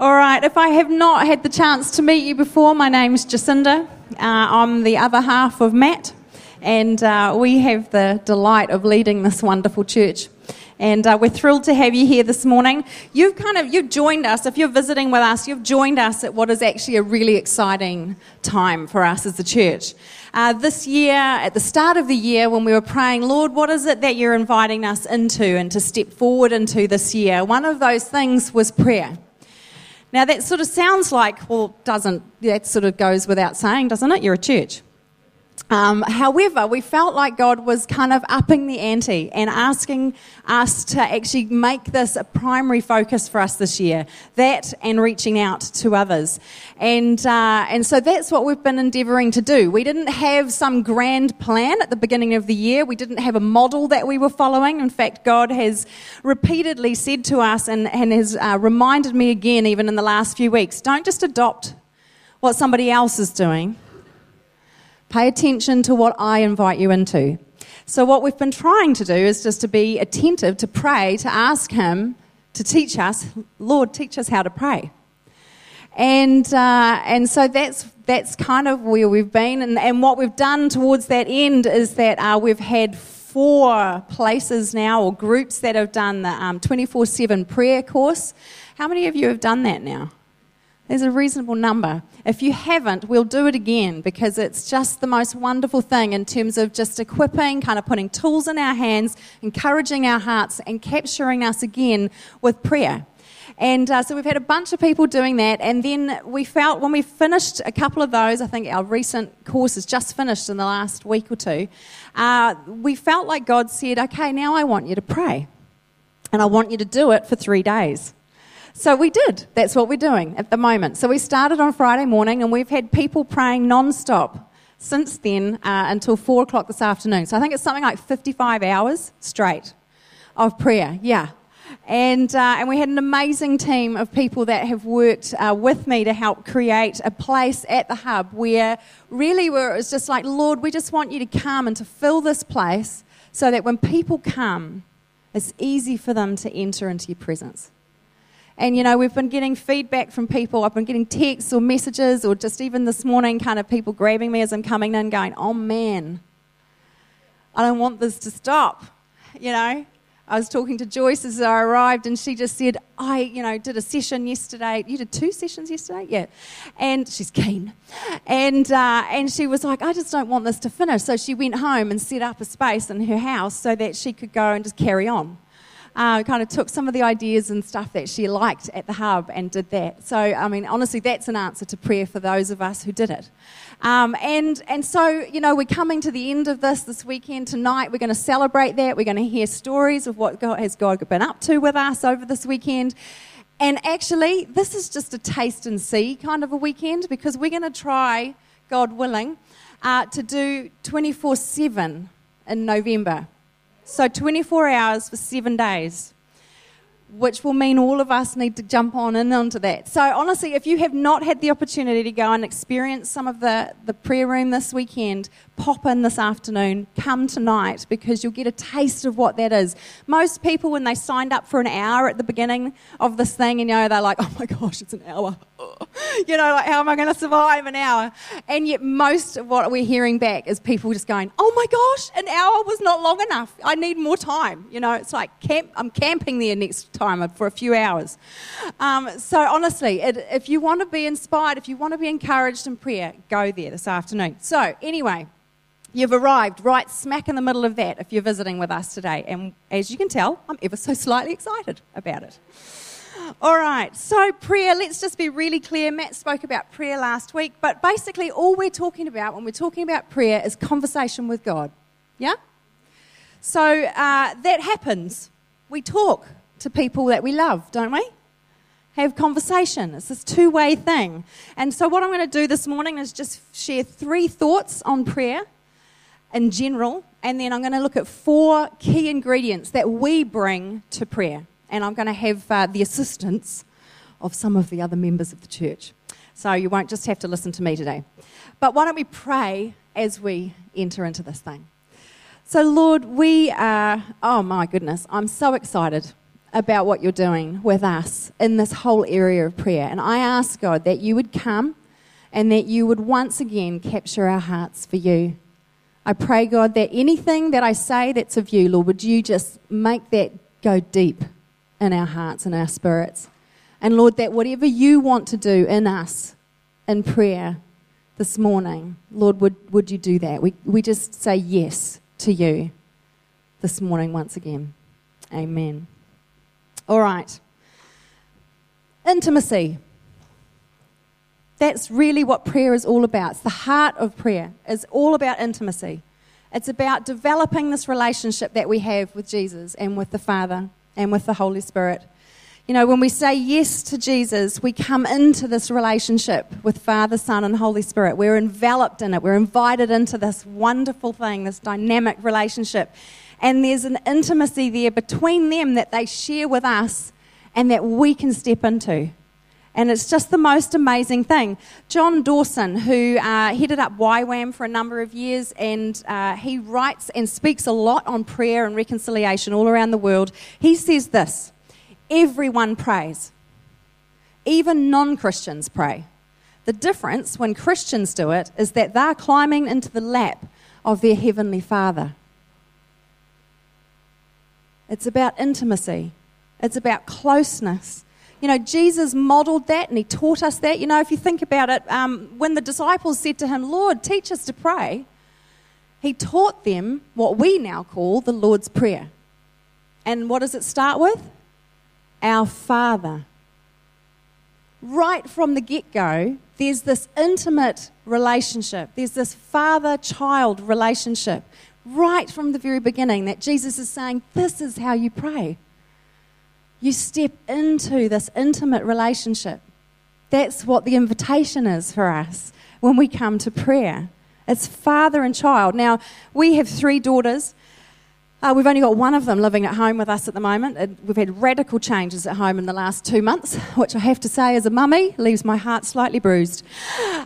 All right, if I have not had the chance to meet you before, my name's Jacinda. Uh, I'm the other half of Matt, and uh, we have the delight of leading this wonderful church. And uh, we're thrilled to have you here this morning. You've kind of you've joined us. If you're visiting with us, you've joined us at what is actually a really exciting time for us as a church. Uh, this year, at the start of the year, when we were praying, Lord, what is it that you're inviting us into and to step forward into this year? One of those things was prayer. Now, that sort of sounds like, well, doesn't, that sort of goes without saying, doesn't it? You're a church. Um, however, we felt like God was kind of upping the ante and asking us to actually make this a primary focus for us this year that and reaching out to others. And, uh, and so that's what we've been endeavouring to do. We didn't have some grand plan at the beginning of the year, we didn't have a model that we were following. In fact, God has repeatedly said to us and, and has uh, reminded me again, even in the last few weeks don't just adopt what somebody else is doing Pay attention to what I invite you into. So, what we've been trying to do is just to be attentive, to pray, to ask Him to teach us, Lord, teach us how to pray. And, uh, and so that's, that's kind of where we've been. And, and what we've done towards that end is that uh, we've had four places now or groups that have done the 24 um, 7 prayer course. How many of you have done that now? There's a reasonable number. If you haven't, we'll do it again because it's just the most wonderful thing in terms of just equipping, kind of putting tools in our hands, encouraging our hearts, and capturing us again with prayer. And uh, so we've had a bunch of people doing that. And then we felt when we finished a couple of those, I think our recent course has just finished in the last week or two, uh, we felt like God said, okay, now I want you to pray. And I want you to do it for three days. So we did. That's what we're doing at the moment. So we started on Friday morning and we've had people praying non stop since then uh, until four o'clock this afternoon. So I think it's something like 55 hours straight of prayer. Yeah. And, uh, and we had an amazing team of people that have worked uh, with me to help create a place at the hub where really where it was just like, Lord, we just want you to come and to fill this place so that when people come, it's easy for them to enter into your presence. And, you know, we've been getting feedback from people. I've been getting texts or messages, or just even this morning, kind of people grabbing me as I'm coming in, going, oh man, I don't want this to stop. You know, I was talking to Joyce as I arrived, and she just said, I, you know, did a session yesterday. You did two sessions yesterday? Yeah. And she's keen. And, uh, and she was like, I just don't want this to finish. So she went home and set up a space in her house so that she could go and just carry on uh, kind of took some of the ideas and stuff that she liked at the hub and did that. So, I mean, honestly, that's an answer to prayer for those of us who did it. Um, and, and so, you know, we're coming to the end of this this weekend tonight. We're going to celebrate that. We're going to hear stories of what God has God been up to with us over this weekend. And actually, this is just a taste and see kind of a weekend because we're going to try, God willing, uh, to do 24 7 in November. So 24 hours for seven days which will mean all of us need to jump on in onto that. So, honestly, if you have not had the opportunity to go and experience some of the, the prayer room this weekend, pop in this afternoon, come tonight, because you'll get a taste of what that is. Most people, when they signed up for an hour at the beginning of this thing, and you know, they're like, oh my gosh, it's an hour. You know, like, how am I going to survive an hour? And yet, most of what we're hearing back is people just going, oh my gosh, an hour was not long enough. I need more time. You know, it's like camp, I'm camping there next time for a few hours. Um, so, honestly, it, if you want to be inspired, if you want to be encouraged in prayer, go there this afternoon. So, anyway, you've arrived right smack in the middle of that if you're visiting with us today. And as you can tell, I'm ever so slightly excited about it. All right, so prayer, let's just be really clear. Matt spoke about prayer last week, but basically, all we're talking about when we're talking about prayer is conversation with God. Yeah? So uh, that happens. We talk to people that we love, don't we? Have conversation. It's this two way thing. And so, what I'm going to do this morning is just share three thoughts on prayer in general, and then I'm going to look at four key ingredients that we bring to prayer. And I'm going to have uh, the assistance of some of the other members of the church. So, you won't just have to listen to me today. But why don't we pray as we enter into this thing? So, Lord, we are, oh my goodness, I'm so excited about what you're doing with us in this whole area of prayer. And I ask God that you would come and that you would once again capture our hearts for you. I pray, God, that anything that I say that's of you, Lord, would you just make that go deep in our hearts and our spirits. And Lord, that whatever you want to do in us in prayer this morning, Lord, would, would you do that? We, we just say yes to you this morning once again. Amen. All right. Intimacy. That's really what prayer is all about. It's the heart of prayer. It's all about intimacy. It's about developing this relationship that we have with Jesus and with the Father and with the Holy Spirit. You know, when we say yes to Jesus, we come into this relationship with Father, Son, and Holy Spirit. We're enveloped in it. We're invited into this wonderful thing, this dynamic relationship. And there's an intimacy there between them that they share with us and that we can step into. And it's just the most amazing thing. John Dawson, who uh, headed up YWAM for a number of years, and uh, he writes and speaks a lot on prayer and reconciliation all around the world, he says this everyone prays, even non Christians pray. The difference when Christians do it is that they're climbing into the lap of their Heavenly Father. It's about intimacy, it's about closeness. You know, Jesus modeled that and he taught us that. You know, if you think about it, um, when the disciples said to him, Lord, teach us to pray, he taught them what we now call the Lord's Prayer. And what does it start with? Our Father. Right from the get go, there's this intimate relationship. There's this father child relationship right from the very beginning that Jesus is saying, This is how you pray. You step into this intimate relationship. That's what the invitation is for us when we come to prayer. It's father and child. Now, we have three daughters. Uh, we've only got one of them living at home with us at the moment. we've had radical changes at home in the last two months, which I have to say, as a mummy, leaves my heart slightly bruised.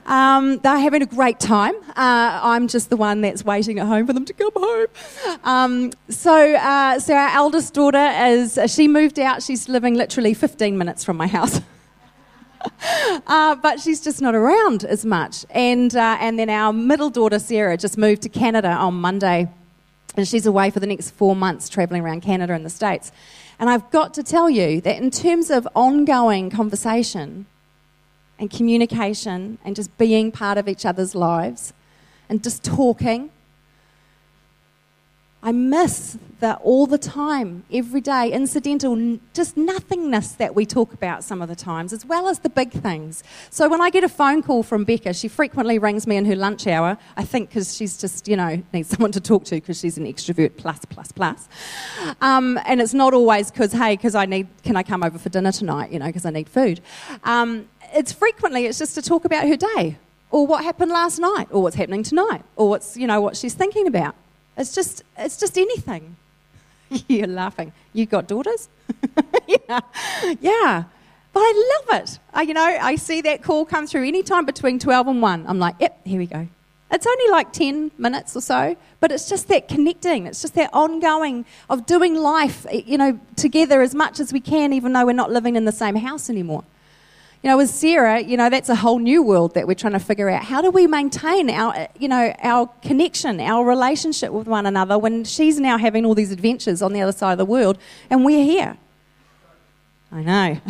Um, they're having a great time. Uh, I'm just the one that's waiting at home for them to come home. Um, so, uh, so our eldest daughter is she moved out. She's living literally 15 minutes from my house. Uh, but she's just not around as much. And, uh, and then our middle daughter, Sarah, just moved to Canada on Monday and she's away for the next four months traveling around Canada and the States. And I've got to tell you that in terms of ongoing conversation and communication and just being part of each other's lives and just talking I miss that all the time, every day, incidental, just nothingness that we talk about some of the times, as well as the big things. So when I get a phone call from Becca, she frequently rings me in her lunch hour, I think because she's just, you know, needs someone to talk to because she's an extrovert plus, plus, plus. Um, and it's not always because, hey, because I need, can I come over for dinner tonight, you know, because I need food. Um, it's frequently, it's just to talk about her day or what happened last night or what's happening tonight or what's, you know, what she's thinking about. It's just, it's just anything. You're laughing. You got daughters? yeah. Yeah. But I love it. I, you know, I see that call come through anytime between 12 and 1. I'm like, yep, here we go. It's only like 10 minutes or so, but it's just that connecting. It's just that ongoing of doing life, you know, together as much as we can, even though we're not living in the same house anymore. You know, with Sarah, you know, that's a whole new world that we're trying to figure out. How do we maintain our, you know, our connection, our relationship with one another when she's now having all these adventures on the other side of the world and we're here? I know.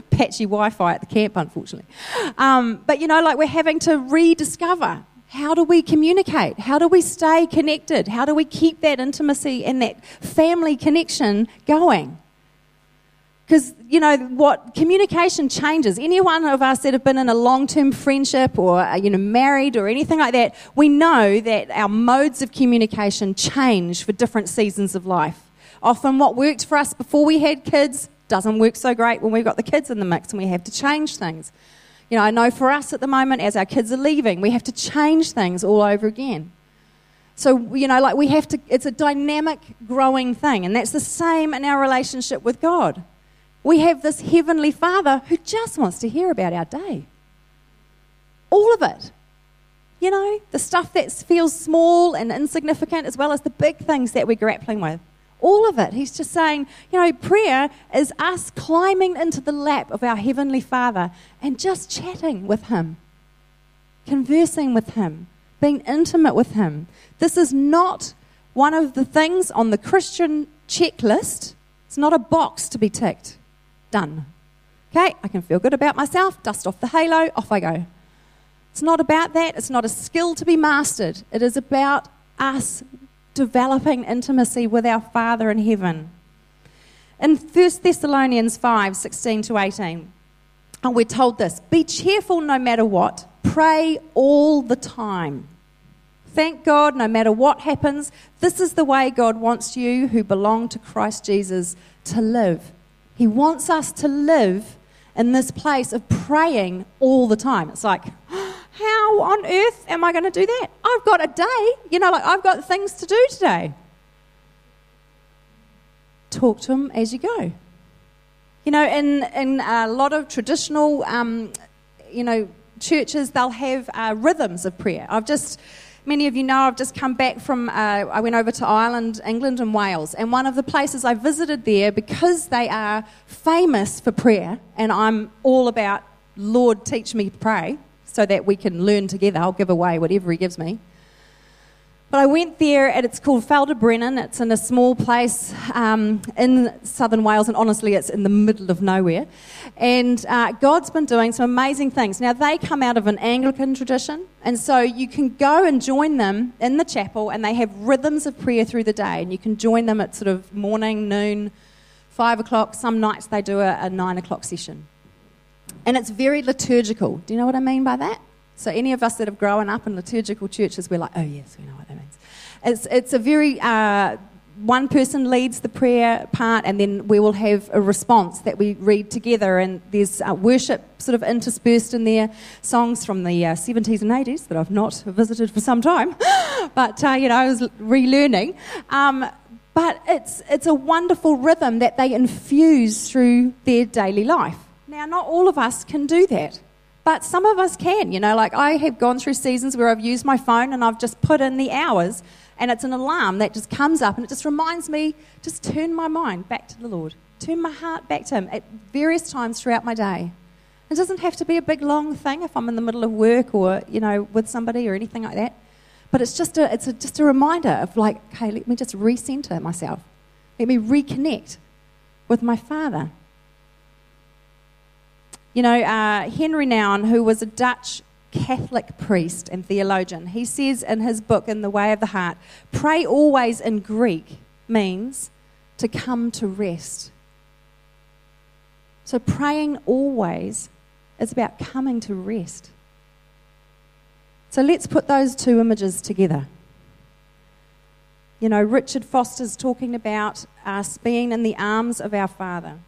Patchy Wi Fi at the camp, unfortunately. Um, but, you know, like we're having to rediscover how do we communicate? How do we stay connected? How do we keep that intimacy and that family connection going? Because, you know, what communication changes. Any one of us that have been in a long term friendship or, uh, you know, married or anything like that, we know that our modes of communication change for different seasons of life. Often, what worked for us before we had kids doesn't work so great when we've got the kids in the mix and we have to change things. You know, I know for us at the moment, as our kids are leaving, we have to change things all over again. So, you know, like we have to, it's a dynamic, growing thing. And that's the same in our relationship with God we have this Heavenly Father who just wants to hear about our day. All of it. You know, the stuff that feels small and insignificant, as well as the big things that we're grappling with. all of it. He's just saying, you know, prayer is us climbing into the lap of our Heavenly Father and just chatting with Him, conversing with Him, being intimate with Him. This is not one of the things on the Christian checklist. It's not a box to be ticked. Done. Okay, I can feel good about myself, dust off the halo, off I go. It's not about that. It's not a skill to be mastered. It is about us developing intimacy with our Father in heaven. In 1 Thessalonians 5 16 to 18, and we're told this be cheerful no matter what, pray all the time. Thank God no matter what happens. This is the way God wants you who belong to Christ Jesus to live. He wants us to live in this place of praying all the time. It's like, how on earth am I going to do that? I've got a day, you know, like I've got things to do today. Talk to him as you go. You know, in, in a lot of traditional, um, you know, churches, they'll have uh, rhythms of prayer. I've just, many of you know, I've just come back from, uh, I went over to Ireland, England, and Wales. And one of the places I visited there, because they are famous for prayer, and I'm all about, Lord, teach me to pray so that we can learn together. I'll give away whatever he gives me. But I went there, and it's called Brennan. It's in a small place um, in southern Wales, and honestly, it's in the middle of nowhere. And uh, God's been doing some amazing things. Now, they come out of an Anglican tradition, and so you can go and join them in the chapel, and they have rhythms of prayer through the day, and you can join them at sort of morning, noon, five o'clock. Some nights they do a, a nine o'clock session. And it's very liturgical. Do you know what I mean by that? So, any of us that have grown up in liturgical churches, we're like, oh, yes, we know what that means. It's, it's a very, uh, one person leads the prayer part, and then we will have a response that we read together. And there's uh, worship sort of interspersed in there, songs from the uh, 70s and 80s that I've not visited for some time, but, uh, you know, I was relearning. Um, but it's, it's a wonderful rhythm that they infuse through their daily life. Now, not all of us can do that, but some of us can. You know, like I have gone through seasons where I've used my phone and I've just put in the hours, and it's an alarm that just comes up and it just reminds me just turn my mind back to the Lord, turn my heart back to Him at various times throughout my day. It doesn't have to be a big long thing if I'm in the middle of work or you know with somebody or anything like that. But it's just a it's a, just a reminder of like, okay, let me just recenter myself. Let me reconnect with my Father. You know, uh, Henri Nouwen, who was a Dutch Catholic priest and theologian, he says in his book, In the Way of the Heart, pray always in Greek means to come to rest. So praying always is about coming to rest. So let's put those two images together. You know, Richard Foster's talking about us being in the arms of our Father.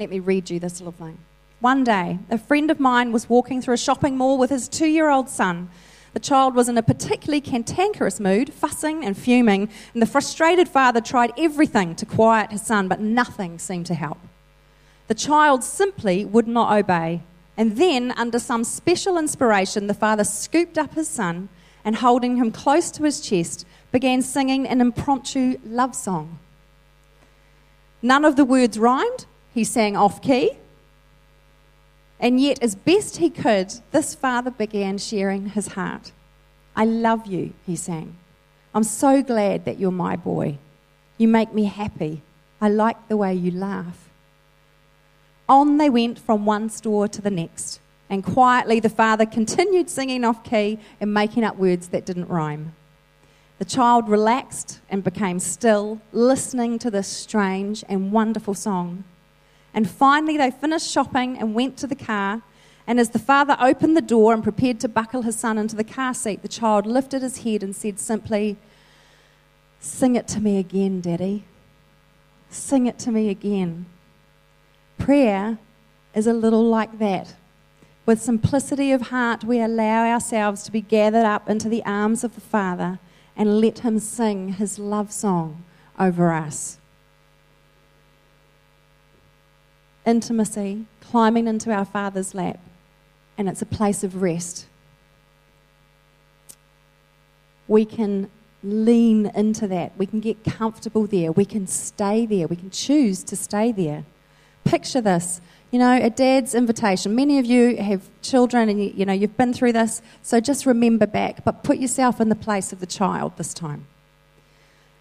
Let me read you this little thing. One day, a friend of mine was walking through a shopping mall with his two year old son. The child was in a particularly cantankerous mood, fussing and fuming, and the frustrated father tried everything to quiet his son, but nothing seemed to help. The child simply would not obey. And then, under some special inspiration, the father scooped up his son and, holding him close to his chest, began singing an impromptu love song. None of the words rhymed, he sang off key. And yet, as best he could, this father began sharing his heart. I love you, he sang. I'm so glad that you're my boy. You make me happy. I like the way you laugh. On they went from one store to the next, and quietly the father continued singing off key and making up words that didn't rhyme. The child relaxed and became still, listening to this strange and wonderful song. And finally, they finished shopping and went to the car. And as the father opened the door and prepared to buckle his son into the car seat, the child lifted his head and said simply, Sing it to me again, Daddy. Sing it to me again. Prayer is a little like that. With simplicity of heart, we allow ourselves to be gathered up into the arms of the Father and let Him sing His love song over us. Intimacy, climbing into our Father's lap, and it's a place of rest. We can lean into that. We can get comfortable there. We can stay there. We can choose to stay there. Picture this. You know, a dad's invitation. Many of you have children and you, you know, you've been through this, so just remember back, but put yourself in the place of the child this time.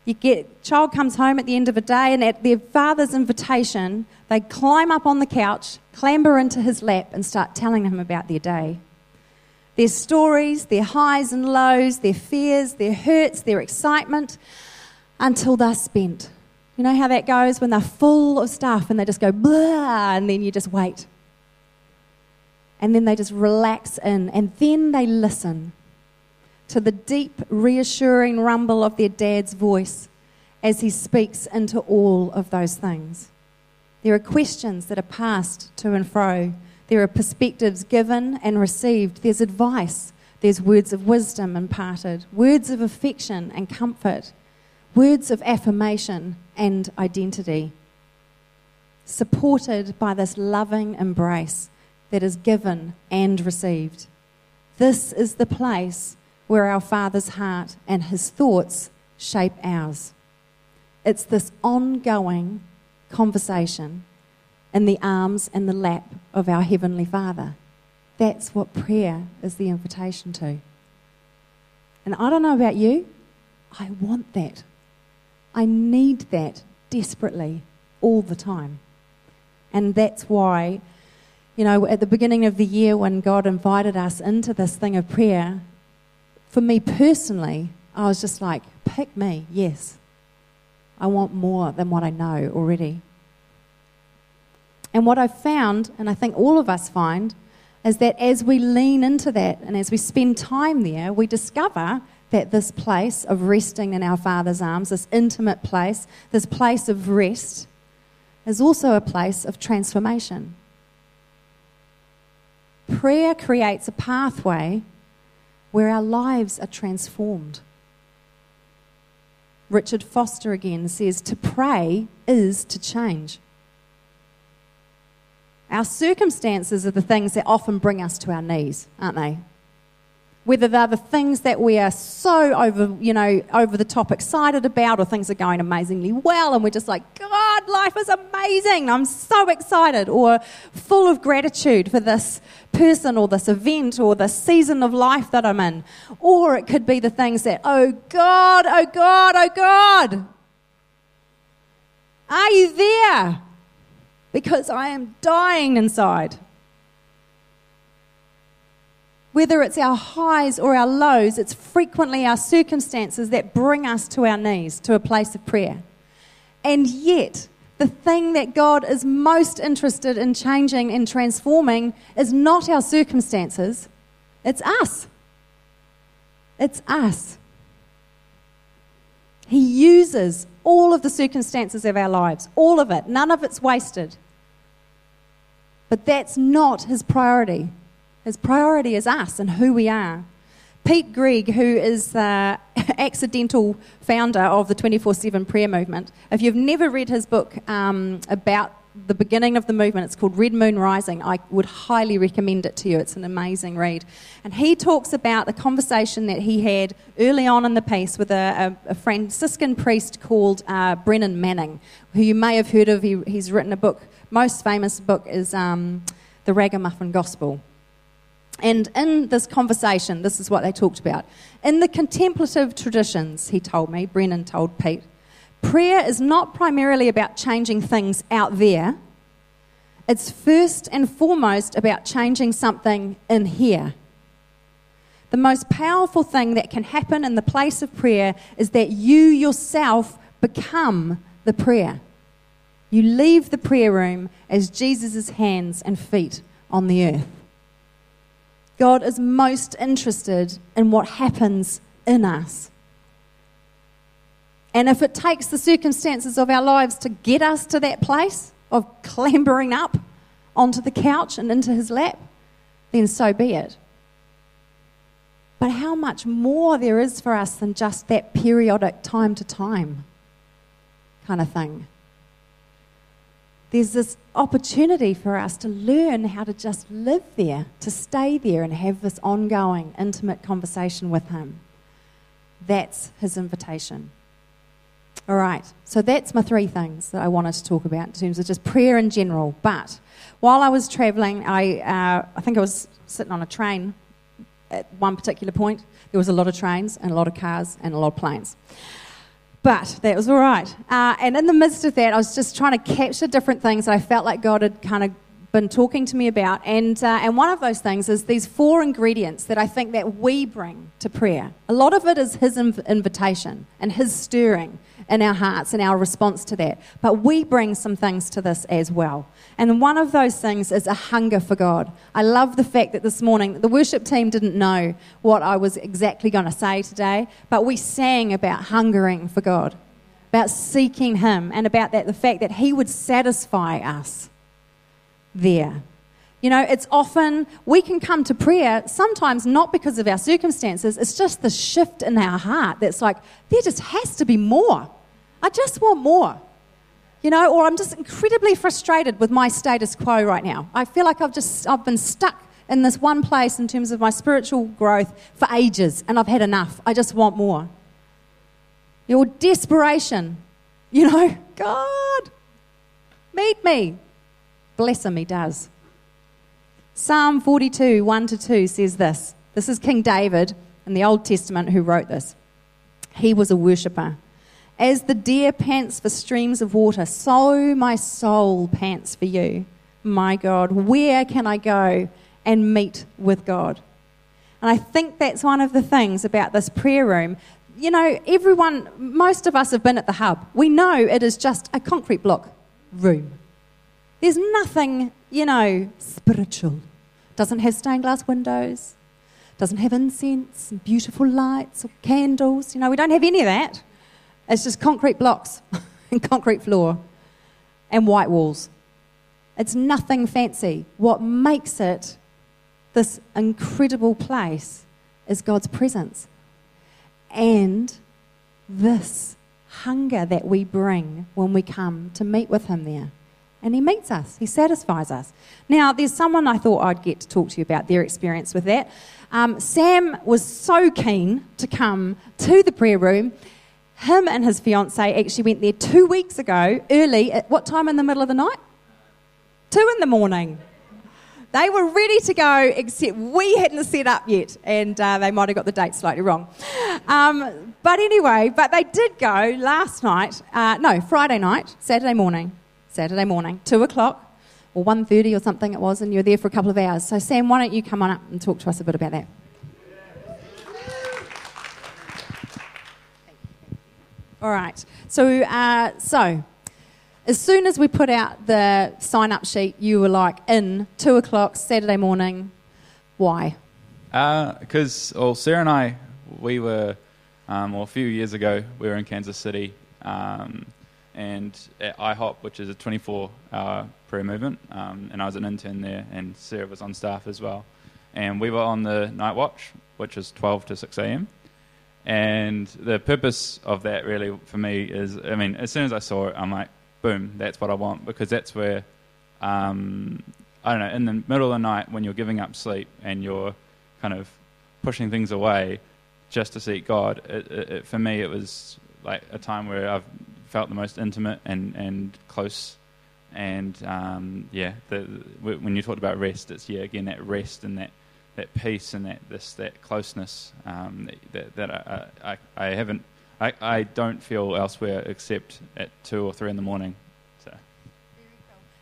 You get child comes home at the end of a day and at their father's invitation, they climb up on the couch, clamber into his lap and start telling him about their day their stories, their highs and lows, their fears, their hurts, their excitement, until they're spent. You know how that goes when they're full of stuff and they just go blah, and then you just wait. And then they just relax in, and then they listen to the deep, reassuring rumble of their dad's voice as he speaks into all of those things. There are questions that are passed to and fro there are perspectives given and received. There's advice. There's words of wisdom imparted, words of affection and comfort, words of affirmation and identity. Supported by this loving embrace that is given and received. This is the place where our Father's heart and his thoughts shape ours. It's this ongoing conversation in the arms and the lap of our Heavenly Father. That's what prayer is the invitation to. And I don't know about you, I want that. I need that desperately all the time. And that's why, you know, at the beginning of the year when God invited us into this thing of prayer, for me personally, I was just like, pick me, yes. I want more than what I know already. And what I've found, and I think all of us find, is that as we lean into that and as we spend time there, we discover that this place of resting in our Father's arms, this intimate place, this place of rest, is also a place of transformation. Prayer creates a pathway where our lives are transformed. Richard Foster again says to pray is to change. Our circumstances are the things that often bring us to our knees, aren't they? Whether they're the things that we are so over, you know, over the top excited about, or things are going amazingly well, and we're just like, God, life is amazing. I'm so excited, or full of gratitude for this person, or this event, or this season of life that I'm in. Or it could be the things that, oh God, oh God, oh God, are you there? because I am dying inside. Whether it's our highs or our lows, it's frequently our circumstances that bring us to our knees, to a place of prayer. And yet, the thing that God is most interested in changing and transforming is not our circumstances, it's us. It's us. He uses all of the circumstances of our lives, all of it. None of it's wasted. But that's not his priority. His priority is us and who we are. Pete Greig, who is the accidental founder of the 24 7 prayer movement, if you've never read his book um, about the beginning of the movement. It's called Red Moon Rising. I would highly recommend it to you. It's an amazing read. And he talks about the conversation that he had early on in the piece with a, a, a Franciscan priest called uh, Brennan Manning, who you may have heard of. He, he's written a book, most famous book is um, The Ragamuffin Gospel. And in this conversation, this is what they talked about. In the contemplative traditions, he told me, Brennan told Pete, Prayer is not primarily about changing things out there, it's first and foremost about changing something in here. The most powerful thing that can happen in the place of prayer is that you yourself become the prayer. You leave the prayer room as Jesus' hands and feet on the earth. God is most interested in what happens in us. And if it takes the circumstances of our lives to get us to that place of clambering up onto the couch and into his lap, then so be it. But how much more there is for us than just that periodic time to time kind of thing. There's this opportunity for us to learn how to just live there, to stay there and have this ongoing, intimate conversation with Him. That's his invitation. All right, so that's my three things that I wanted to talk about in terms of just prayer in general. But while I was traveling, I, uh, I think I was sitting on a train at one particular point. There was a lot of trains and a lot of cars and a lot of planes. But that was all right. Uh, and in the midst of that, I was just trying to capture different things that I felt like God had kind of been talking to me about. And, uh, and one of those things is these four ingredients that I think that we bring to prayer. A lot of it is His inv- invitation and His stirring in our hearts and our response to that. But we bring some things to this as well. And one of those things is a hunger for God. I love the fact that this morning the worship team didn't know what I was exactly going to say today, but we sang about hungering for God, about seeking Him, and about that the fact that He would satisfy us there. You know, it's often we can come to prayer sometimes not because of our circumstances, it's just the shift in our heart that's like, there just has to be more. I just want more. You know, or I'm just incredibly frustrated with my status quo right now. I feel like I've just I've been stuck in this one place in terms of my spiritual growth for ages and I've had enough. I just want more. Your desperation, you know, God, meet me. Bless him, he does. Psalm 42, 1 to 2 says this. This is King David in the Old Testament who wrote this. He was a worshipper. As the deer pants for streams of water, so my soul pants for you, my God. Where can I go and meet with God? And I think that's one of the things about this prayer room. You know, everyone, most of us have been at the hub. We know it is just a concrete block room. There's nothing, you know, spiritual. Doesn't have stained glass windows, doesn't have incense and beautiful lights or candles. You know, we don't have any of that. It's just concrete blocks and concrete floor and white walls. It's nothing fancy. What makes it this incredible place is God's presence and this hunger that we bring when we come to meet with Him there. And He meets us, He satisfies us. Now, there's someone I thought I'd get to talk to you about their experience with that. Um, Sam was so keen to come to the prayer room him and his fiancee actually went there two weeks ago, early, at what time in the middle of the night? Two in the morning. They were ready to go, except we hadn't set up yet, and uh, they might have got the date slightly wrong. Um, but anyway, but they did go last night, uh, no, Friday night, Saturday morning, Saturday morning, 2 o'clock, or 1.30 or something it was, and you were there for a couple of hours. So Sam, why don't you come on up and talk to us a bit about that? All right. So, uh, so as soon as we put out the sign up sheet, you were like in two o'clock Saturday morning. Why? Because, uh, well, Sarah and I, we were, um, well, a few years ago, we were in Kansas City um, and at IHOP, which is a 24 hour prayer movement, um, and I was an intern there, and Sarah was on staff as well. And we were on the night watch, which is 12 to 6 a.m. And the purpose of that really for me is, I mean, as soon as I saw it, I'm like, boom, that's what I want because that's where, um, I don't know, in the middle of the night when you're giving up sleep and you're kind of pushing things away just to seek God, it, it, it, for me it was like a time where I've felt the most intimate and, and close. And um, yeah, the, when you talked about rest, it's yeah again that rest and that that peace and that this that closeness um, that, that I, I, I, haven't I, I don't feel elsewhere except at two or three in the morning. So.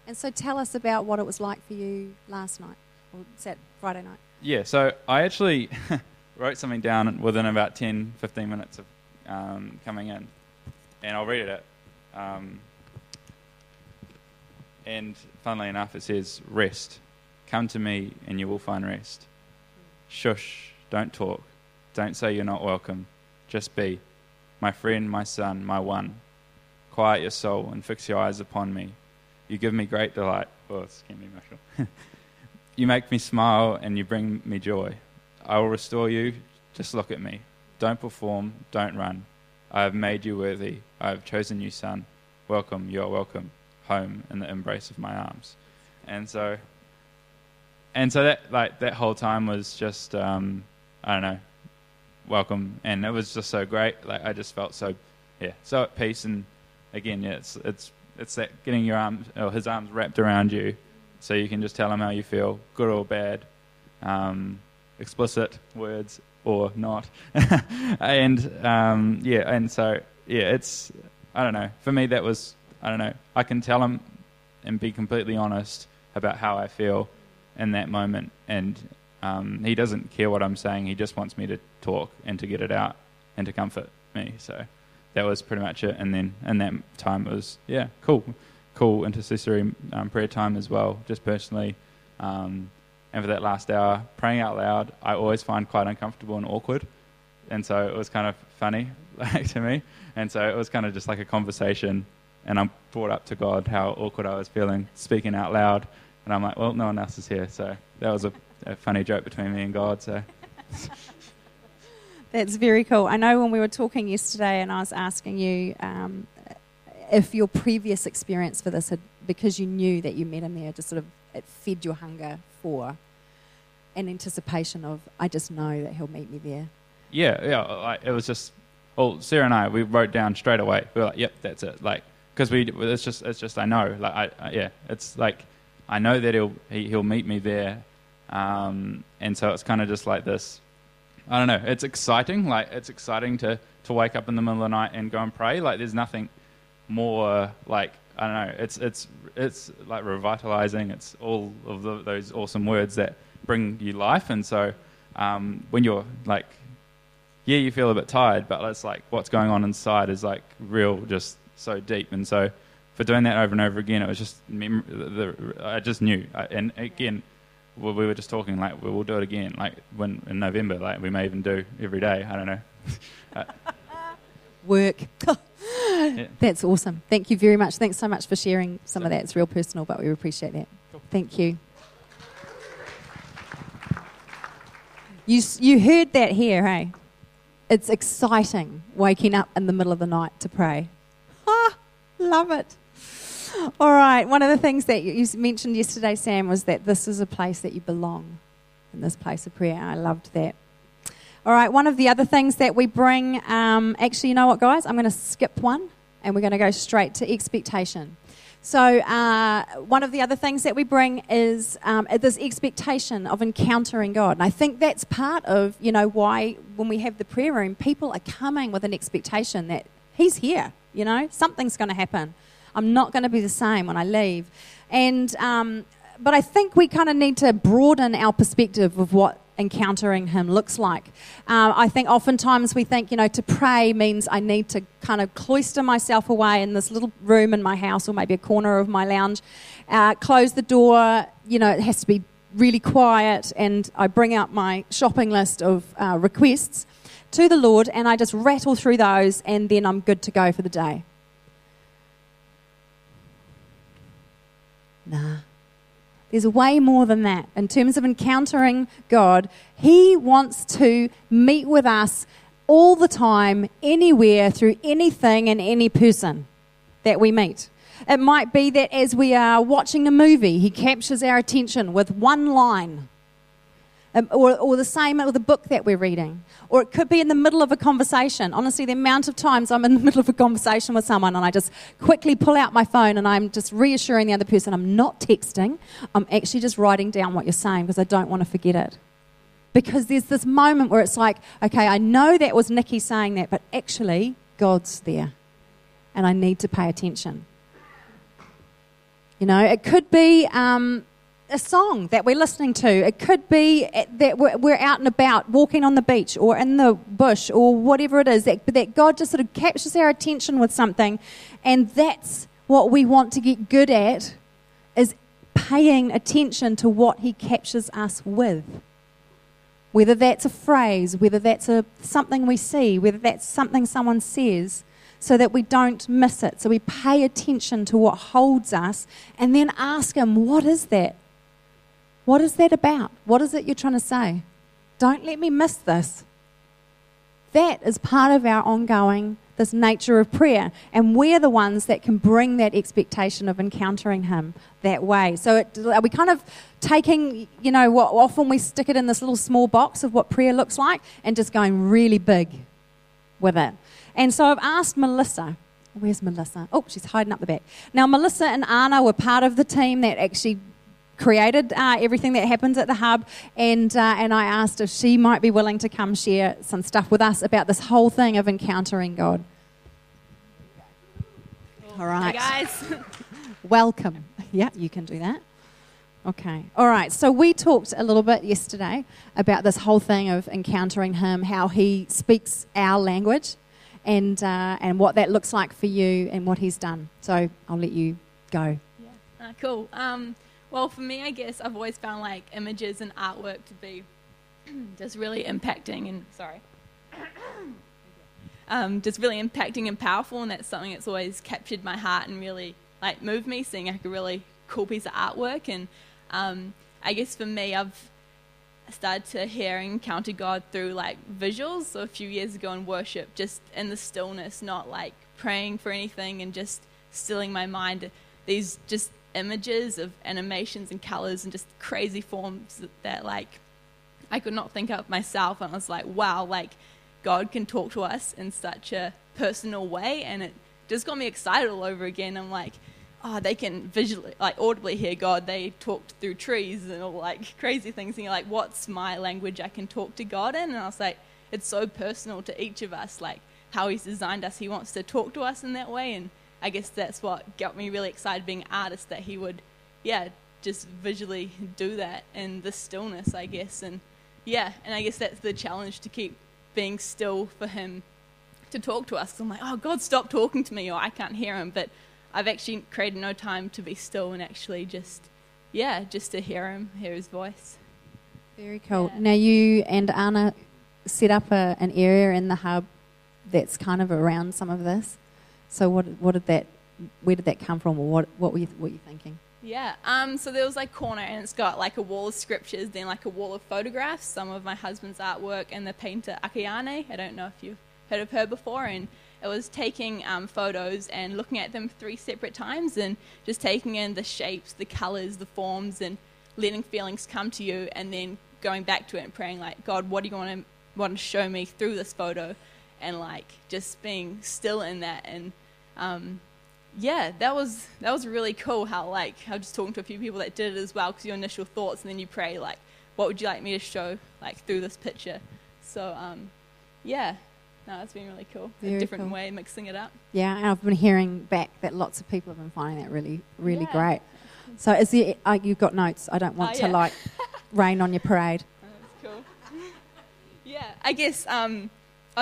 And so tell us about what it was like for you last night or Saturday, Friday night. Yeah, so I actually wrote something down within about 10, 15 minutes of um, coming in, and I'll read it. Um, and funnily enough, it says, Rest. Come to me, and you will find rest. Shush, don't talk. Don't say you're not welcome. Just be. My friend, my son, my one. Quiet your soul and fix your eyes upon me. You give me great delight. Oh, it's you make me smile and you bring me joy. I will restore you. Just look at me. Don't perform, don't run. I have made you worthy. I have chosen you, son. Welcome, you are welcome. Home in the embrace of my arms. And so and so that like that whole time was just um, I don't know welcome, and it was just so great. Like I just felt so, yeah, so at peace. And again, yeah, it's it's it's that getting your arms or his arms wrapped around you, so you can just tell him how you feel, good or bad, um, explicit words or not, and um, yeah, and so yeah, it's I don't know. For me, that was I don't know. I can tell him and be completely honest about how I feel in that moment, and um, he doesn't care what I'm saying. He just wants me to talk and to get it out and to comfort me. So that was pretty much it. And then in that time, it was yeah, cool, cool intercessory um, prayer time as well, just personally. Um, and for that last hour, praying out loud, I always find quite uncomfortable and awkward, and so it was kind of funny like to me. And so it was kind of just like a conversation, and I brought up to God how awkward I was feeling speaking out loud, and I'm like, well, no one else is here, so that was a, a funny joke between me and God. So. That's very cool. I know when we were talking yesterday, and I was asking you um, if your previous experience for this had, because you knew that you met him there, just sort of it fed your hunger for an anticipation of, I just know that he'll meet me there. Yeah, yeah. Like, it was just, well, Sarah and I, we wrote down straight away. We were like, yep, that's it. Like, because we, it's just, it's just, I know. Like, I, I, yeah, it's like, I know that he'll, he, he'll meet me there. Um, and so it's kind of just like this I don't know. It's exciting. Like it's exciting to to wake up in the middle of the night and go and pray. Like there's nothing more like I don't know. It's it's it's like revitalizing. It's all of the, those awesome words that bring you life. And so um, when you're like, yeah, you feel a bit tired, but it's like what's going on inside is like real, just so deep. And so for doing that over and over again, it was just mem- I just knew. And again we were just talking like we'll do it again like when in November like we may even do every day I don't know. Uh, work. Yeah. that's awesome. Thank you very much. Thanks so much for sharing some of that. It's real personal but we appreciate that. Cool. thank you. You you heard that here hey? It's exciting waking up in the middle of the night to pray. Ah love it all right. One of the things that you mentioned yesterday, Sam, was that this is a place that you belong in this place of prayer. I loved that. All right. One of the other things that we bring, um, actually, you know what, guys? I'm going to skip one and we're going to go straight to expectation. So, uh, one of the other things that we bring is um, this expectation of encountering God. And I think that's part of, you know, why when we have the prayer room, people are coming with an expectation that He's here, you know, something's going to happen. I'm not going to be the same when I leave. And, um, but I think we kind of need to broaden our perspective of what encountering Him looks like. Uh, I think oftentimes we think, you know, to pray means I need to kind of cloister myself away in this little room in my house or maybe a corner of my lounge, uh, close the door, you know, it has to be really quiet, and I bring out my shopping list of uh, requests to the Lord and I just rattle through those, and then I'm good to go for the day. Nah. There's way more than that. In terms of encountering God, He wants to meet with us all the time, anywhere, through anything and any person that we meet. It might be that as we are watching a movie, He captures our attention with one line um, or, or the same with a book that we're reading. Or it could be in the middle of a conversation. Honestly, the amount of times I'm in the middle of a conversation with someone and I just quickly pull out my phone and I'm just reassuring the other person I'm not texting, I'm actually just writing down what you're saying because I don't want to forget it. Because there's this moment where it's like, okay, I know that was Nikki saying that, but actually, God's there. And I need to pay attention. You know, it could be um, a song that we're listening to. It could be eh, that we're out and about, walking on the beach or in the bush or whatever it is, that, that God just sort of captures our attention with something. And that's what we want to get good at, is paying attention to what He captures us with. Whether that's a phrase, whether that's a, something we see, whether that's something someone says so that we don't miss it. So we pay attention to what holds us and then ask Him, What is that? What is that about? What is it you're trying to say? Don't let me miss this. That is part of our ongoing this nature of prayer. And we're the ones that can bring that expectation of encountering Him that way. So it, are we kind of taking, you know, what often we stick it in this little small box of what prayer looks like and just going really big with it. And so I've asked Melissa, where's Melissa? Oh, she's hiding up the back. Now, Melissa and Anna were part of the team that actually created uh, everything that happens at the hub, and uh, and I asked if she might be willing to come share some stuff with us about this whole thing of encountering God. All right, Hey guys. welcome. Yeah, you can do that. Okay. All right. So we talked a little bit yesterday about this whole thing of encountering Him, how He speaks our language, and uh, and what that looks like for you and what He's done. So I'll let you go. Uh, cool. Um, well, for me, I guess I've always found like images and artwork to be just really impacting and sorry, um, just really impacting and powerful, and that's something that's always captured my heart and really like moved me. Seeing like a really cool piece of artwork, and um, I guess for me, I've started to hear and encounter God through like visuals. So a few years ago in worship, just in the stillness, not like praying for anything, and just stilling my mind. These just images of animations and colors and just crazy forms that, that like I could not think of myself. And I was like, wow, like God can talk to us in such a personal way, and it just got me excited all over again. I'm like, oh, they can visually, like audibly hear God. They talked through trees and all like crazy things. And you're like, what's my language I can talk to God in? And I was like, it's so personal to each of us, like how He's designed us. He wants to talk to us in that way. And I guess that's what got me really excited being an artist that He would, yeah, just visually do that in the stillness, I guess. And yeah, and I guess that's the challenge to keep being still for Him to talk to us. I'm like, oh, God, stop talking to me, or I can't hear Him. But I've actually created no time to be still and actually just, yeah, just to hear Him, hear His voice. Very cool. Yeah. Now you and Anna set up a, an area in the hub that's kind of around some of this. So what what did that where did that come from or what what were you what were you thinking? Yeah. Um, so there was like corner, and it's got like a wall of scriptures, then like a wall of photographs, some of my husband's artwork, and the painter Akiane. I don't know if you've heard of her before, and it was taking um, photos and looking at them three separate times, and just taking in the shapes, the colors, the forms, and letting feelings come to you, and then going back to it and praying like, God, what do you want to want to show me through this photo, and like just being still in that and. Um, yeah, that was that was really cool. How like I was just talking to a few people that did it as well. Because your initial thoughts, and then you pray like, what would you like me to show like through this picture? So um, yeah, no, it's been really cool. Very a different cool. way, mixing it up. Yeah, and I've been hearing back that lots of people have been finding that really really Yeah. great. So is there uh, you've got notes. I don't want Oh, to yeah. like rain on your parade. Oh, that's cool. yeah, I guess um,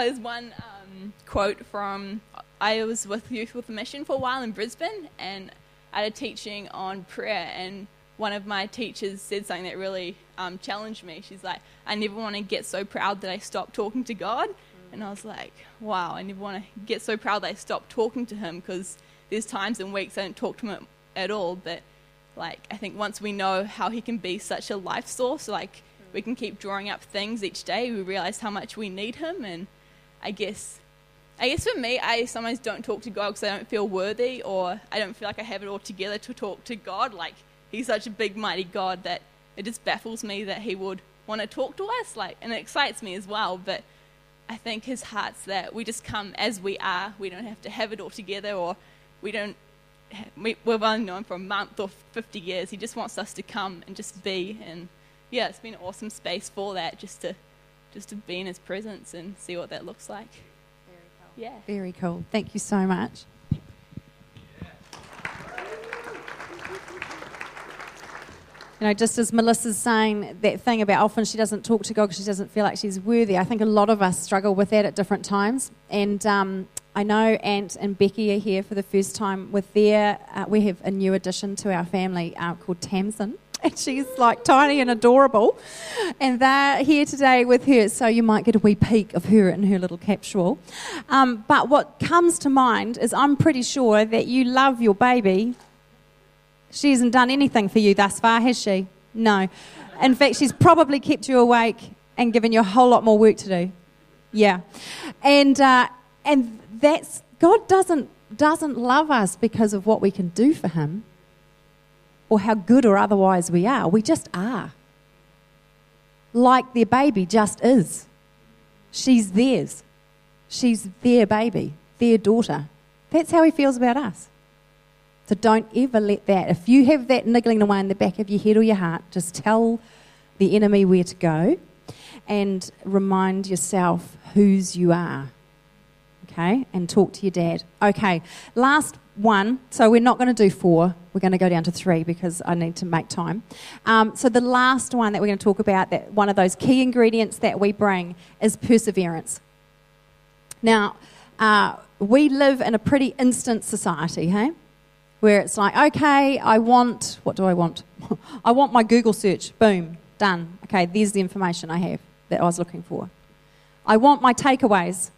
there's one um, quote from I was with Youth with a Mission for a while in Brisbane, and I had a teaching on prayer, and one of my teachers said something that really um, challenged me. She's like, "I never want to get so proud that I stop talking to God," and I was like, "Wow, I never want to get so proud that I stop talking to Him because there's times and weeks I don't talk to Him at all, but." like I think once we know how he can be such a life source, like we can keep drawing up things each day, we realize how much we need him. And I guess, I guess for me, I sometimes don't talk to God because I don't feel worthy or I don't feel like I have it all together to talk to God. Like he's such a big, mighty God that it just baffles me that he would want to talk to us. Like, and it excites me as well. But I think his heart's that we just come as we are. We don't have to have it all together or we don't we, we've only known for a month or 50 years. He just wants us to come and just be. And yeah, it's been an awesome space for that, just to just to be in his presence and see what that looks like. Very cool. Yeah. Very cool. Thank you so much. You know, just as Melissa's saying that thing about often she doesn't talk to God because she doesn't feel like she's worthy, I think a lot of us struggle with that at different times. And um, I know Ant and Becky are here for the first time with their, uh, we have a new addition to our family uh, called Tamsin. And she's like tiny and adorable. And they're here today with her, so you might get a wee peek of her in her little capsule. Um, but what comes to mind is I'm pretty sure that you love your baby. She hasn't done anything for you thus far, has she? No. In fact, she's probably kept you awake and given you a whole lot more work to do. Yeah. And, uh, and that's God doesn't doesn't love us because of what we can do for him or how good or otherwise we are. We just are. Like their baby just is. She's theirs. She's their baby, their daughter. That's how he feels about us. So don't ever let that, if you have that niggling away in the back of your head or your heart, just tell the enemy where to go and remind yourself whose you are. Okay? And talk to your dad. Okay, last one. So we're not going to do four. We're going to go down to three because I need to make time. Um, so the last one that we're going to talk about, that one of those key ingredients that we bring, is perseverance. Now, uh, we live in a pretty instant society, hey? Where it's like, okay, I want, what do I want? I want my Google search. Boom, done. Okay, there's the information I have that I was looking for. I want my takeaways.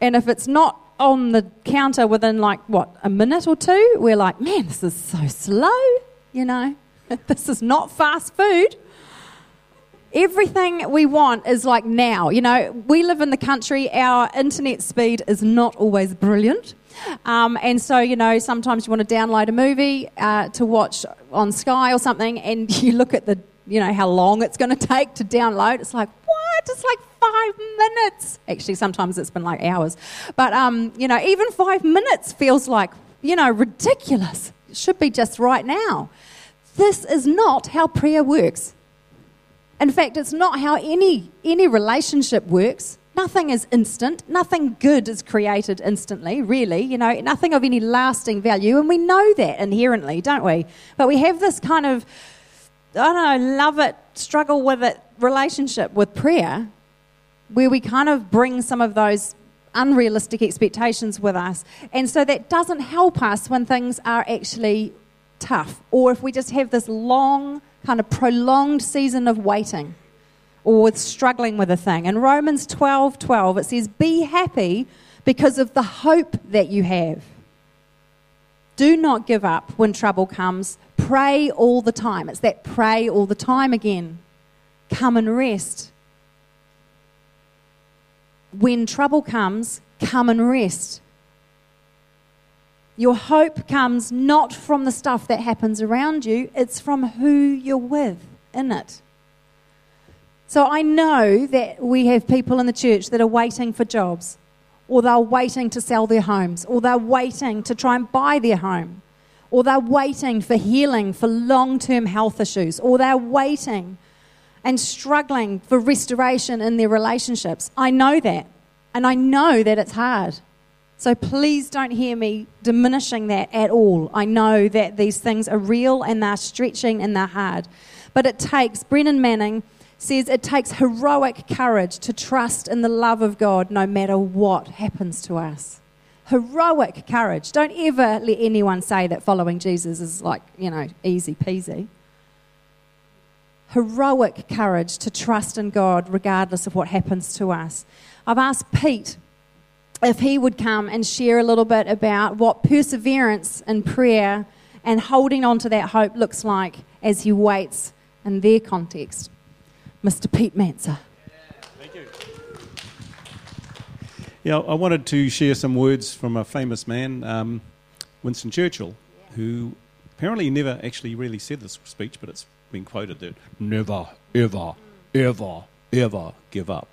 And if it's not on the counter within like, what, a minute or two, we're like, man, this is so slow, you know? this is not fast food. Everything we want is like now. You know, we live in the country, our internet speed is not always brilliant. Um, and so, you know, sometimes you want to download a movie uh, to watch on Sky or something, and you look at the, you know, how long it's going to take to download. It's like, It's like five minutes. Actually, sometimes it's been like hours. But, um, you know, even five minutes feels like, you know, ridiculous. It should be just right now. This is not how prayer works. In fact, it's not how any, any relationship works. Nothing is instant. Nothing good is created instantly, really. You know, nothing of any lasting value. And we know that inherently, don't we? But we have this kind of, I don't know, love it, struggle with it relationship with prayer where we kind of bring some of those unrealistic expectations with us. And so that doesn't help us when things are actually tough, or if we just have this long, kind of prolonged season of waiting or with struggling with a thing. In Romans 12 12, it says, Be happy because of the hope that you have. Do not give up when trouble comes. Pray all the time. It's that pray all the time again. Come and rest when trouble comes, come and rest. Your hope comes not from the stuff that happens around you, it's from who you're with in it. So I know that we have people in the church that are waiting for jobs, or they're waiting to sell their homes, or they're waiting to try and buy their home, or they're waiting for healing for long term health issues, or they're waiting and struggling for restoration in their relationships. I know that. And I know that it's hard. So please don't hear me diminishing that at all. I know that these things are real and they're stretching and they're hard. But it takes, Brennan Manning says, it takes heroic courage to trust in the love of God no matter what happens to us. Heroic courage. Don't ever let anyone say that following Jesus is like, you know, easy peasy heroic courage to trust in God regardless of what happens to us. I've asked Pete if he would come and share a little bit about what perseverance in prayer and holding on to that hope looks like as he waits in their context. Mr. Pete Manser. Thank you. Yeah, I wanted to share some words from a famous man, um, Winston Churchill, who apparently never actually really said this speech, but it's been quoted that never, ever, ever, ever give up.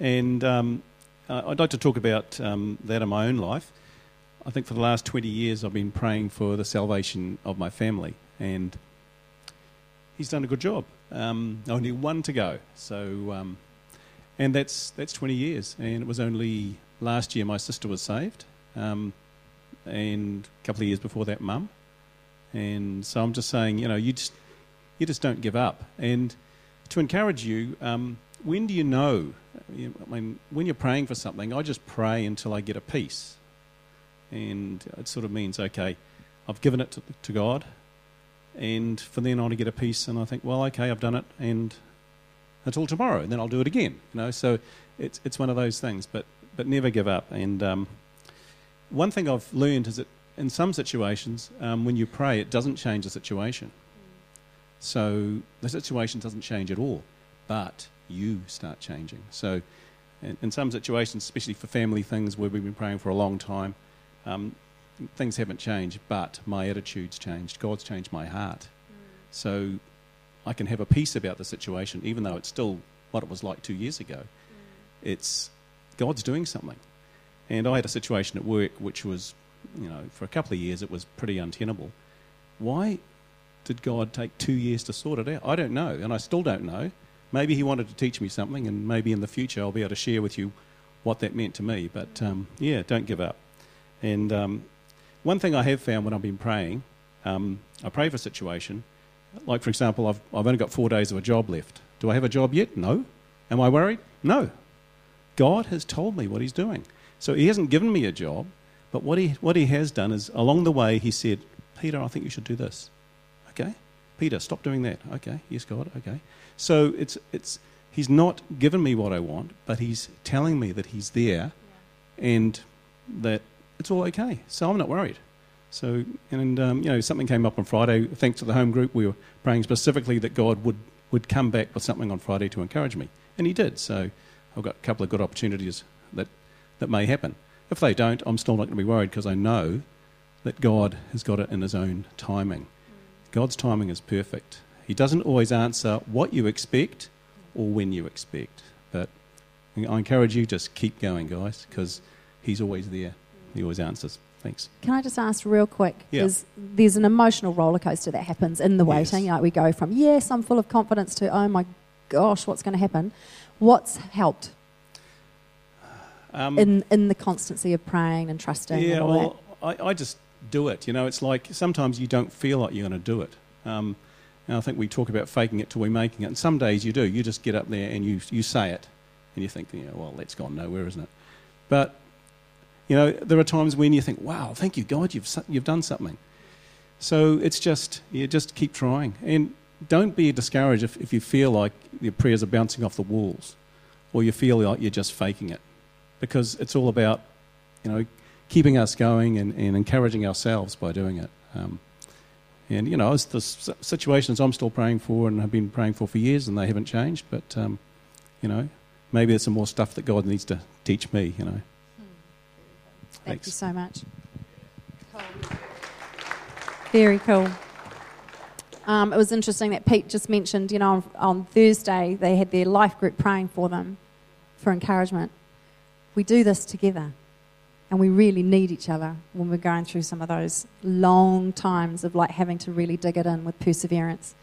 And um, I'd like to talk about um, that in my own life. I think for the last 20 years I've been praying for the salvation of my family, and he's done a good job. Um, only one to go, so um, and that's that's 20 years. And it was only last year my sister was saved, um, and a couple of years before that, mum. And so I'm just saying, you know, you just you just don't give up. And to encourage you, um, when do you know? I mean, when you're praying for something, I just pray until I get a peace. And it sort of means, okay, I've given it to, to God, and from then on I get a peace, and I think, well, okay, I've done it, and until tomorrow, and then I'll do it again. You know, so it's it's one of those things, but but never give up. And um, one thing I've learned is that in some situations, um, when you pray, it doesn't change the situation. So the situation doesn't change at all, but you start changing. So, In, in some situations, especially for family things where we've been praying for a long time, um, things haven't changed, but my attitude's changed. God's changed my heart. So I can have a peace about the situation, even though it's still what it was like two years ago. It's God's doing something. And I had a situation at work which was, you know, for a couple of years it was pretty untenable. Why did God take two years to sort it out? I don't know, and I still don't know. Maybe He wanted to teach me something, and maybe in the future I'll be able to share with you what that meant to me. But um, yeah, don't give up. And um, one thing I have found when I've been praying, um, I pray for a situation, like for example, I've, I've only got four days of a job left. Do I have a job yet? No. Am I worried? No. God has told me what He's doing. So He hasn't given me a job, but what He, what he has done is along the way He said, Peter, I think you should do this. Okay? Peter, stop doing that. Okay. Yes, God. Okay. So it's, it's, He's not given me what I want, but He's telling me that He's there and that it's all okay. So I'm not worried. So, and um, you know, something came up on Friday. Thanks to the home group, we were praying specifically that God would, would come back with something on Friday to encourage me. And He did. So I've got a couple of good opportunities that, that may happen. If they don't, I'm still not going to be worried because I know that God has got it in His own timing. God's timing is perfect. He doesn't always answer what you expect or when you expect. But I encourage you just keep going, guys, because He's always there. He always answers. Thanks. Can I just ask real quick? Yeah. There's, there's an emotional roller coaster that happens in the Yes. waiting. Like we go from, yes, I'm full of confidence to, oh my gosh, what's going to happen? What's helped Um, in, in the constancy of praying and trusting yeah, and all well, I, I just do it. You know, it's like sometimes you don't feel like you're going to do it. Um, and I think we talk about faking it till we're making it. And some days you do. You just get up there and you, you say it. And you think, well, that's gone nowhere, isn't it? But, you know, there are times when you think, wow, thank you, God, you've, you've done something. So it's just, you just keep trying. And don't be discouraged if, if you feel like your prayers are bouncing off the walls or you feel like you're just faking it. Because it's all about, you know, keeping us going and, and encouraging ourselves by doing it. Um, and, you know, it's the situations I'm still praying for and have been praying for for years and they haven't changed. But, um, you know, maybe there's some more stuff that God needs to teach me, you know. Thank Thanks. you so much. Very cool. Um, it was interesting that Pete just mentioned, you know, on, on Thursday they had their life group praying for them for encouragement. We do this together, and we really need each other when we're going through some of those long times of like having to really dig it in with perseverance.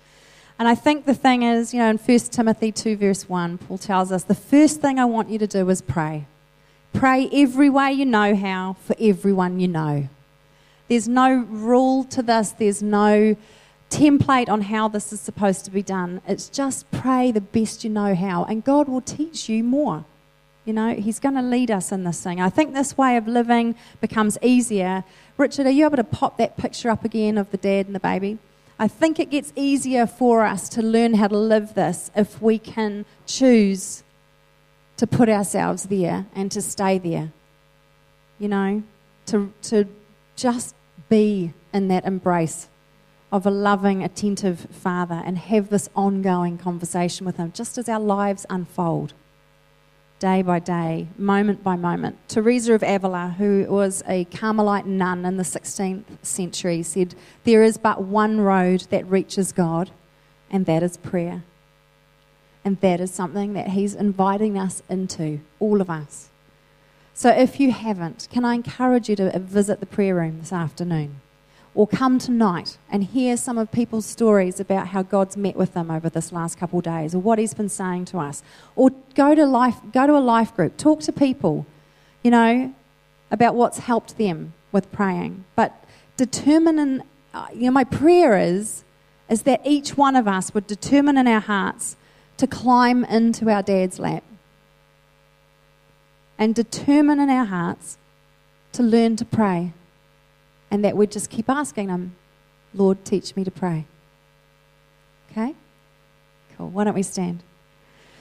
And I think the thing is, you know, in 1 Timothy 2, verse 1, Paul tells us the first thing I want you to do is pray. Pray every way you know how for everyone you know. There's no rule to this, there's no template on how this is supposed to be done. It's just pray the best you know how, and God will teach you more. You know, He's going to lead us in this thing. I think this way of living becomes easier. Richard, are you able to pop that picture up again of the dad and the baby? I think it gets easier for us to learn how to live this if we can choose to put ourselves there and to stay there. You know, to, to just be in that embrace of a loving, attentive father and have this ongoing conversation with him just as our lives unfold day by day, moment by moment. Teresa of Avila, who was a Carmelite nun in the 16th century, said, There is but one road that reaches God, and that is prayer. And that is something that He's inviting us into, all of us. So if you haven't, can I encourage you to visit the prayer room this afternoon? Or come tonight and hear some of people's stories about how God's met with them over this last couple of days, or what He's been saying to us. Or go to life, go to a life group, talk to people, you know, about what's helped them with praying. But determine, in, uh, you know, my prayer is is that each one of us would determine in our hearts to climb into our dad's lap and determine in our hearts to learn to pray. And that we'd just keep asking Him, Lord, teach me to pray. Okay? Cool. Why don't we stand?